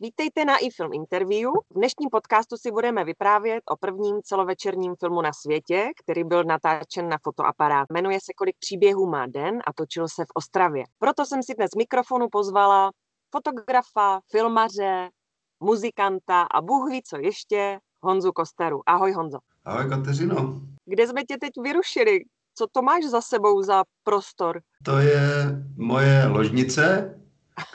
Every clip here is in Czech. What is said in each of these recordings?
Vítejte na iFilm Interview. V dnešním podcastu si budeme vyprávět o prvním celovečerním filmu na světě, který byl natáčen na fotoaparát. Jmenuje se Kolik příběhů má den a točil se v Ostravě. Proto jsem si dnes z mikrofonu pozvala fotografa, filmaře, muzikanta a Bůh ví co ještě, Honzu Kosteru. Ahoj Honzo. Ahoj Kateřino. Kde jsme tě teď vyrušili? Co to máš za sebou za prostor? To je moje ložnice,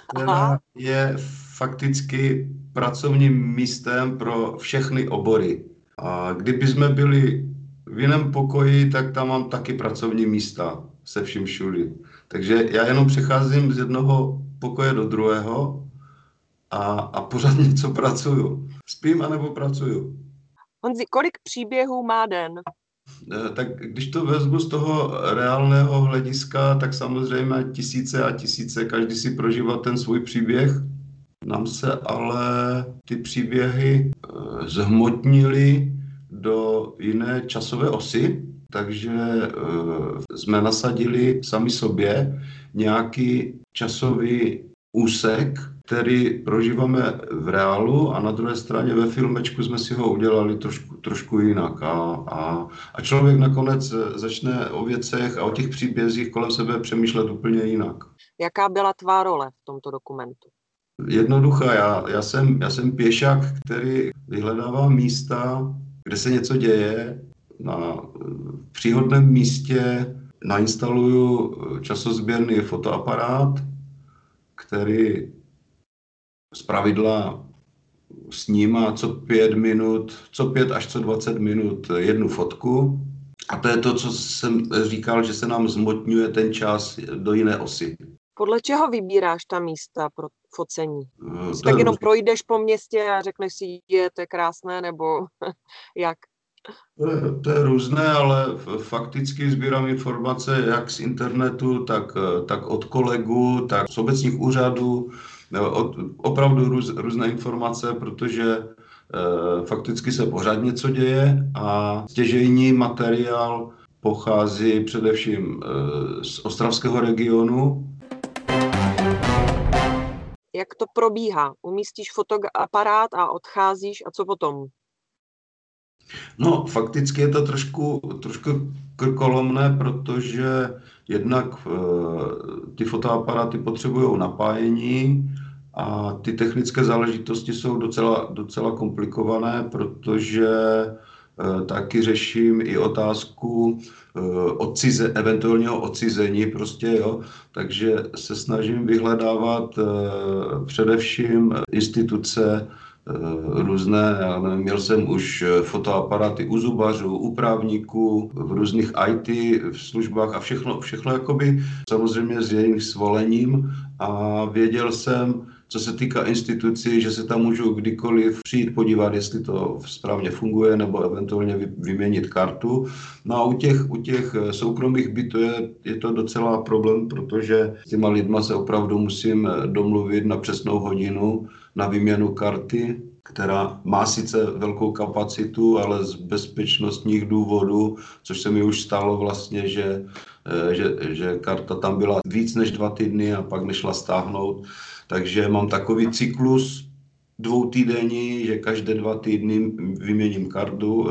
která Aha. je fakticky pracovním místem pro všechny obory. A kdyby jsme byli v jiném pokoji, tak tam mám taky pracovní místa se vším všudy. Takže já jenom přecházím z jednoho pokoje do druhého a, a pořád něco pracuju. Spím anebo pracuju. Honzi, kolik příběhů má den? Eh, tak když to vezmu z toho reálného hlediska, tak samozřejmě tisíce a tisíce, každý si prožívá ten svůj příběh. Nám se ale ty příběhy eh, zhmotnily do jiné časové osy, takže eh, jsme nasadili sami sobě nějaký časový úsek, který prožíváme v reálu a na druhé straně ve filmečku jsme si ho udělali trošku, trošku jinak. A, a, a člověk nakonec začne o věcech a o těch příbězích kolem sebe přemýšlet úplně jinak. Jaká byla tvá role v tomto dokumentu? Jednoduchá. Já, já, jsem, já jsem pěšák, který vyhledává místa, kde se něco děje. Na příhodném místě nainstaluju časozběrný fotoaparát, který z pravidla snímá co pět minut, co pět až co 20 minut jednu fotku. A to je to, co jsem říkal, že se nám zmotňuje ten čas do jiné osy. Podle čeho vybíráš ta místa pro focení? Uh, tak jenom projdeš po městě a řekneš si, je to je krásné, nebo jak? To je, to je různé, ale fakticky sbírám informace jak z internetu, tak, tak od kolegů, tak z obecních úřadů, od, opravdu růz, různé informace, protože e, fakticky se pořád něco děje a stěžejní materiál pochází především e, z ostravského regionu. Jak to probíhá? Umístíš fotoaparát a odcházíš a co potom? No, fakticky je to trošku, trošku krkolomné, protože jednak e, ty fotoaparáty potřebují napájení a ty technické záležitosti jsou docela, docela komplikované, protože taky řeším i otázku e, odcize, eventuálního odcizení prostě, jo. Takže se snažím vyhledávat e, především instituce, různé, já nevím, měl jsem už fotoaparáty u zubařů, u právníků, v různých IT v službách a všechno, všechno jakoby samozřejmě s jejich svolením a věděl jsem, co se týká institucí, že se tam můžu kdykoliv přijít podívat, jestli to správně funguje, nebo eventuálně vyměnit kartu. No a u těch, u těch eh, soukromých bytů je, je to docela problém, protože s těma lidma se opravdu musím eh, domluvit na přesnou hodinu na výměnu karty, která má sice velkou kapacitu, ale z bezpečnostních důvodů, což se mi už stalo vlastně, že, eh, že, že karta tam byla víc než dva týdny a pak nešla stáhnout, takže mám takový cyklus dvou týdení, že každé dva týdny vyměním kartu,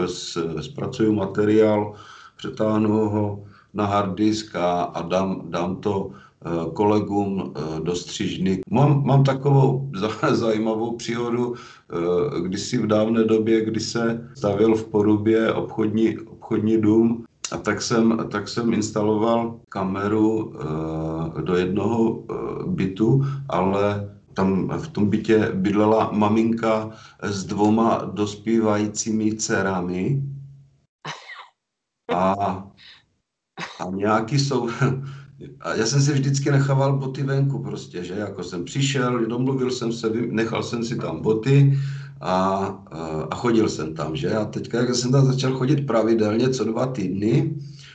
zpracuju materiál, přetáhnu ho na hard disk a, a dám, dám to eh, kolegům eh, do střižny. Mám, mám takovou zajímavou příhodu, eh, když si v dávné době, kdy se stavil v Porubě obchodní, obchodní dům, a tak jsem, tak jsem instaloval kameru uh, do jednoho uh, bytu, ale tam v tom bytě bydlela maminka s dvoma dospívajícími dcerami. A, a nějaký jsou... A já jsem si vždycky nechával boty venku prostě, že? Jako jsem přišel, domluvil jsem se, nechal jsem si tam boty a, a chodil jsem tam, že? A teďka, jak jsem tam začal chodit pravidelně co dva týdny,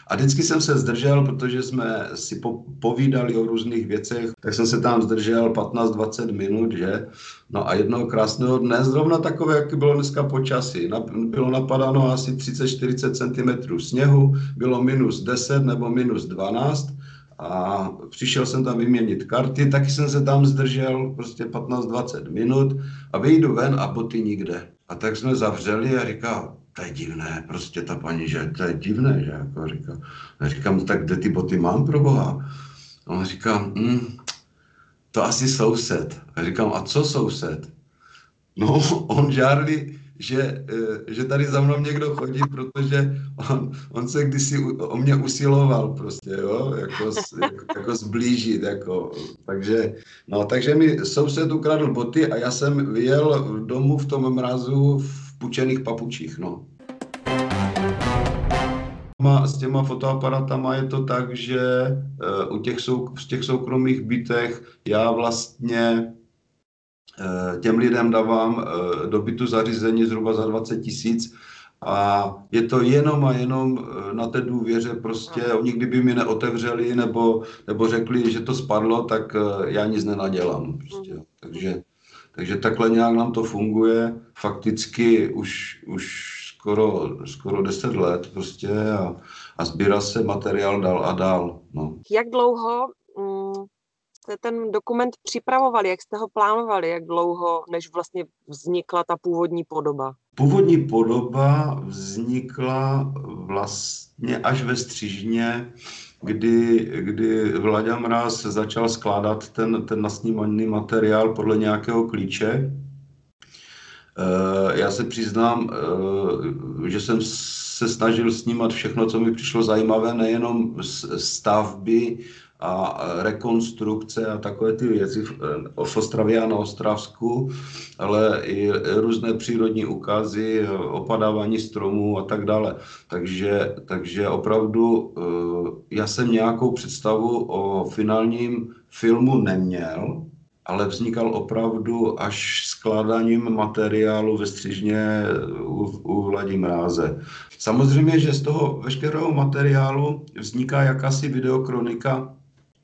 a vždycky jsem se zdržel, protože jsme si po, povídali o různých věcech, tak jsem se tam zdržel 15-20 minut, že? No a jednoho krásného dne, zrovna takové, jak bylo dneska počasí, bylo napadáno asi 30-40 cm sněhu, bylo minus 10 nebo minus 12 a přišel jsem tam vyměnit karty, taky jsem se tam zdržel prostě 15-20 minut a vyjdu ven a boty nikde. A tak jsme zavřeli a říkal, to je divné, prostě ta paní, že to je divné, že jako říká. A říkám, tak kde ty boty mám pro boha? A on říká, hm, to asi soused. A říkám, a co soused? No, on žárli, že, eh, že tady za mnou někdo chodí, protože on, on se kdysi o mě usiloval prostě, jo, jako, jako, jako zblížit, jako, takže, no, takže mi soused ukradl boty a já jsem vyjel domů v tom mrazu v pučených papučích, no. S těma fotoaparatama je to tak, že uh, u těch sou, v těch soukromých bytech já vlastně těm lidem dávám uh, do bytu zařízení zhruba za 20 tisíc a je to jenom a jenom na té důvěře prostě, oni kdyby mi neotevřeli nebo, nebo řekli, že to spadlo, tak já nic nenadělám. Prostě. Mhm. Takže, takže takhle nějak nám to funguje. Fakticky už, už skoro, skoro 10 let prostě a, a sbírá se materiál dál a dál. No. Jak dlouho jste ten dokument připravovali, jak jste ho plánovali, jak dlouho, než vlastně vznikla ta původní podoba? Původní podoba vznikla vlastně až ve Střižně, kdy, kdy Vlaďa Mráz začal skládat ten, ten nasnímaný materiál podle nějakého klíče Eh, já se přiznám, eh, že jsem se snažil snímat všechno, co mi přišlo zajímavé, nejenom stavby a rekonstrukce a takové ty věci v eh, Ostravě a na Ostravsku, ale i různé přírodní ukazy, opadávání stromů a tak dále. Takže, takže opravdu já jsem nějakou představu o finálním filmu neměl, ale vznikal opravdu až skládáním materiálu ve střižně u, u Vladimráze. Samozřejmě, že z toho veškerého materiálu vzniká jakási videokronika,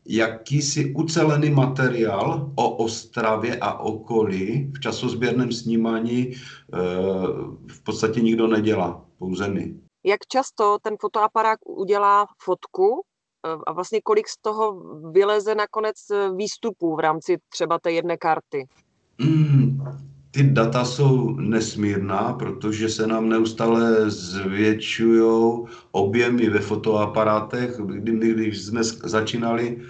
jakýsi ucelený materiál o Ostravě a okolí v časozběrném snímání e, v podstatě nikdo nedělá, pouze my. Jak často ten fotoaparát udělá fotku a vlastně kolik z toho vyleze nakonec výstupů v rámci třeba té jedné karty? Mm, ty data jsou nesmírná, protože se nám neustále zvětšují objemy ve fotoaparátech. Kdy, když jsme začínali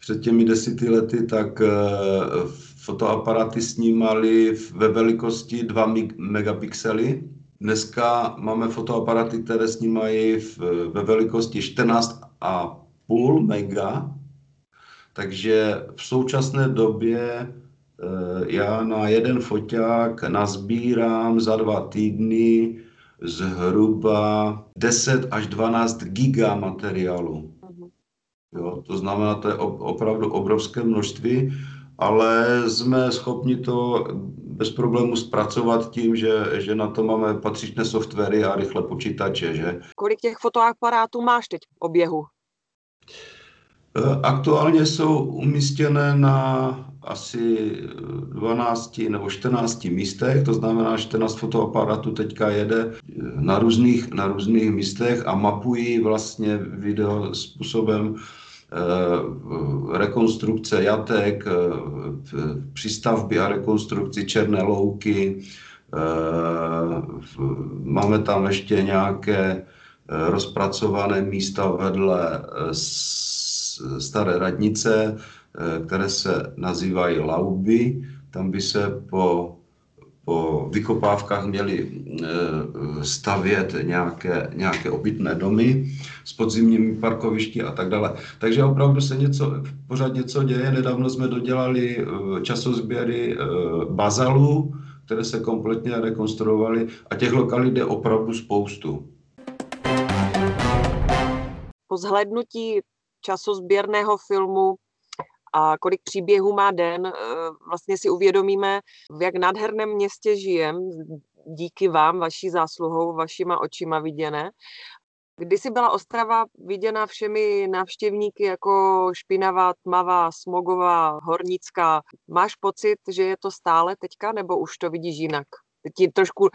před těmi deseti lety, tak uh, fotoaparáty snímaly ve velikosti 2 megapixely. Dneska máme fotoaparaty, které snímají ve velikosti 14 a půl mega, takže v současné době eh, já na jeden foťák nazbírám za dva týdny zhruba 10 až 12 giga materiálu. Mhm. Jo, to znamená, to je opravdu obrovské množství, ale jsme schopni to bez problému zpracovat tím, že, že na to máme patřičné softwary a rychle počítače. Že? Kolik těch fotoaparátů máš teď v oběhu? Eh, aktuálně jsou umístěné na asi 12 nebo 14 místech, to znamená, že 14 fotoaparátů teďka jede eh, na různých, na různých místech a mapují vlastně video způsobem eh, rekonstrukce jatek, přístavby a rekonstrukci Černé louky. Máme tam ještě nějaké rozpracované místa vedle staré radnice, eh, které se nazývají lauby. Tam by se po, po vykopávkách měly eh, stavět nějaké, nějaké obytné domy s podzimními parkovišti a tak dále. Takže opravdu se něco, pořád něco děje. Nedávno jsme dodělali eh, časozběry bazalů, které se kompletně rekonstruovaly a těch lokalit je opravdu spoustu. Po zhlédnutí časozběrného filmu a kolik příběhů má den, eh, vlastně si uvědomíme, v jak nádherném městě žijem, díky vám, vaší zásluhou, vašima očima viděné. Kdysi byla Ostrava viděna všemi návštěvníky jako špinavá, tmavá, smogová, hornická. Máš pocit, že je to stále teďka, nebo už to vidíš jinak? Teď ti trošku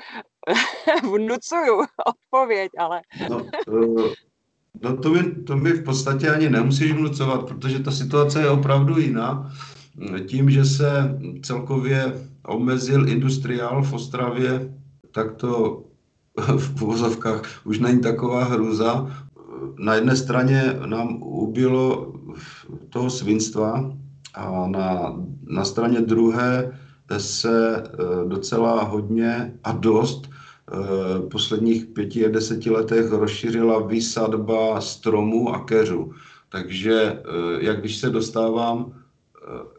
vnucuju odpověď, ale... no, uh No to mi, to mi v podstatě ani nemusíš vnucovat, protože ta situace je opravdu jiná. Tím, že se celkově omezil industriál v Ostravě, tak to v uvozovkách už není taková hruza. Na jedné straně nám ubilo toho svinstva a na, na straně druhé se eh, docela hodně a dost posledních pěti a deseti letech rozšířila výsadba stromů a keřů. Takže eh, jak když se dostávám,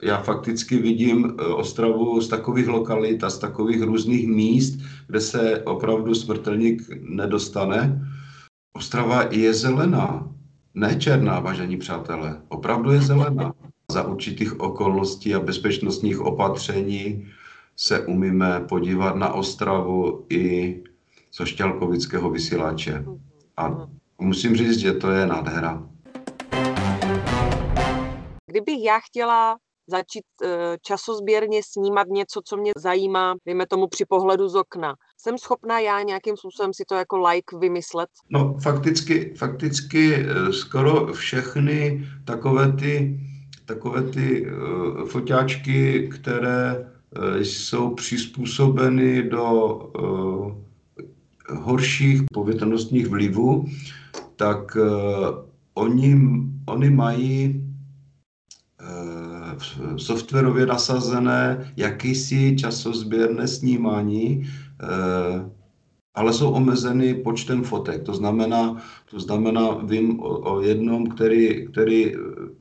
já fakticky vidím Ostravu z takových lokalit a z takových různých míst, kde se opravdu smrtelník nedostane. Ostrava je zelená, ne černá, vážení přátelé, opravdu je zelená za určitých okolností a bezpečnostních opatření se umíme podívat na Ostravu i zo šťalkovického vysílače. A musím říct, že to je nádhera. Kdybych já chtěla začít eh, časozběrně snímat něco, co mě zajímá, dejme tomu při pohledu z okna. Jsem schopná já nějakým způsobem si to jako like vymyslet? No fakticky, fakticky eh, skoro všechny takové ty takové ty uh, foťáčky, které jsou přizpůsobeny do uh, horších povětrnostních vlivů, tak uh, oni, oni mají softwarově nasazené jakýsi časozběrné snímání, ale jsou omezeny počtem fotek. To znamená, to znamená vím o, o jednom, který, který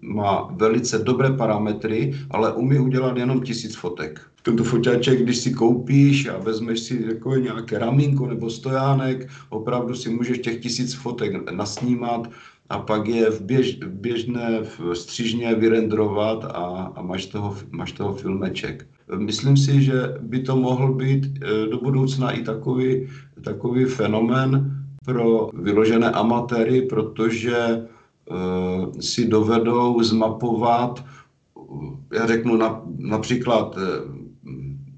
má velice dobré parametry, ale umí udělat jenom tisíc fotek. Tento foťáček, když si koupíš a vezmeš si jako nějaké ramínko nebo stojánek, opravdu si můžeš těch tisíc fotek nasnímat a pak je v, běž, v běžné v střížně vyrendrovat a, a máš, toho, máš toho filmeček. Myslím si, že by to mohl být eh, do budoucna i takový, takový fenomén pro vyložené amatéry, protože uh, si dovedou zmapovat, já řeknu na, například, uh,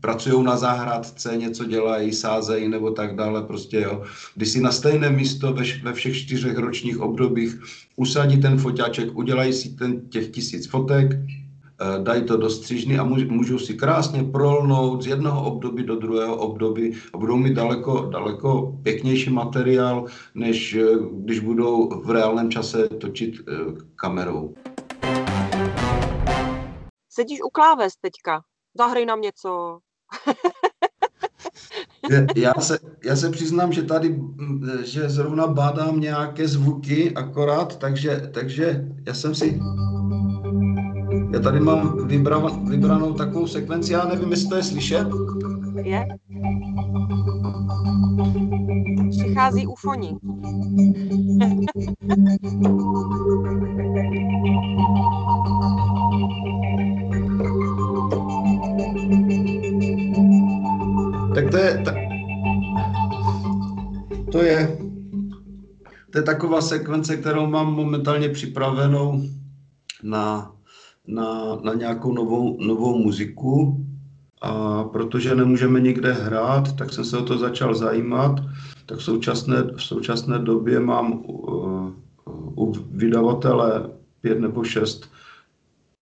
pracují na zahradce, něco dělají, sázejí nebo tak dále, prostě jo. Když si na stejné místo ve, ve všech čtyřech ročních obdobích usadí ten foťáček, udělají si ten těch tisíc fotek, Eh, dají to do střížny a můžou si krásně prolnout z jednoho období do druhého období a budou mít daleko, daleko pěknější materiál, než eh, když budou v reálném čase točit eh, kamerou. Sedíš u kláves teďka. Zahraj nám něco. Já, se, já se přiznám, že tady, že zrovna bádám nějaké zvuky akorát, takže, takže já jsem si já tady mám vybra, vybranou takovou sekvenci, já nevím, jestli to je slyšet. Je. Přichází ufoní. to je, ta, to je, to je taková sekvence, kterou mám momentálně připravenou na na, na nějakou novou, novou muziku a protože nemůžeme nikde hrát, tak jsem se o to začal zajímat. Tak v současné, v současné době mám uh, u vydavatele pět nebo šest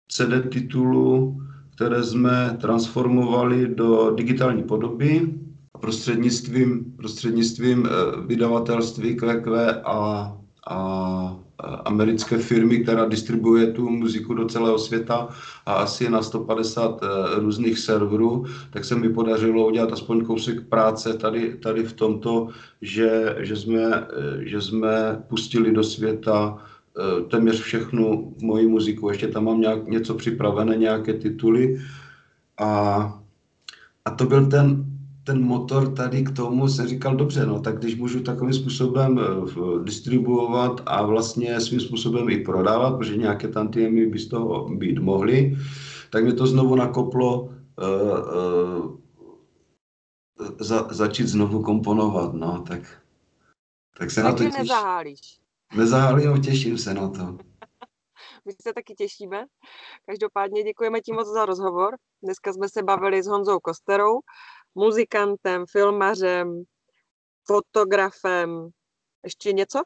CD titulů, které jsme transformovali do digitální podoby prostřednictvím, prostřednictvím uh, vydavatelství QQ a, a americké firmy, která distribuje tu muziku do celého světa a asi na 150 eh, různých serverů, tak se mi podařilo udělat aspoň kousek práce tady, tady v tomto, že, že, jsme, eh, že jsme pustili do světa eh, téměř všechnu moji muziku. Ještě tam mám nějak, něco připravené, nějaké tituly. A, a to byl ten ten motor tady k tomu jsem říkal, dobře, no tak když můžu takovým způsobem eh, distribuovat a vlastně svým způsobem i prodávat, protože nějaké tantiemy by z toho být mohly, tak mě to znovu nakoplo uh, uh, za, začít znovu komponovat, no, tak, tak se Takže na to těším. nezahálíš. Nezahálím, těším se na to. My se taky těšíme. Každopádně děkujeme ti moc za rozhovor. Dneska jsme se bavili s Honzou Kosterou, muzikantem, filmařem, fotografem. Ještě něco?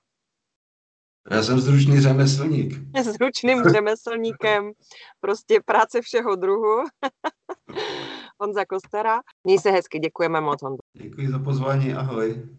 Já jsem zručný řemeslník. Zručným řemeslníkem, prostě práce všeho druhu. Honza Kostera. Měj se hezky, děkujeme moc, Honzo. Děkuji za pozvání, ahoj.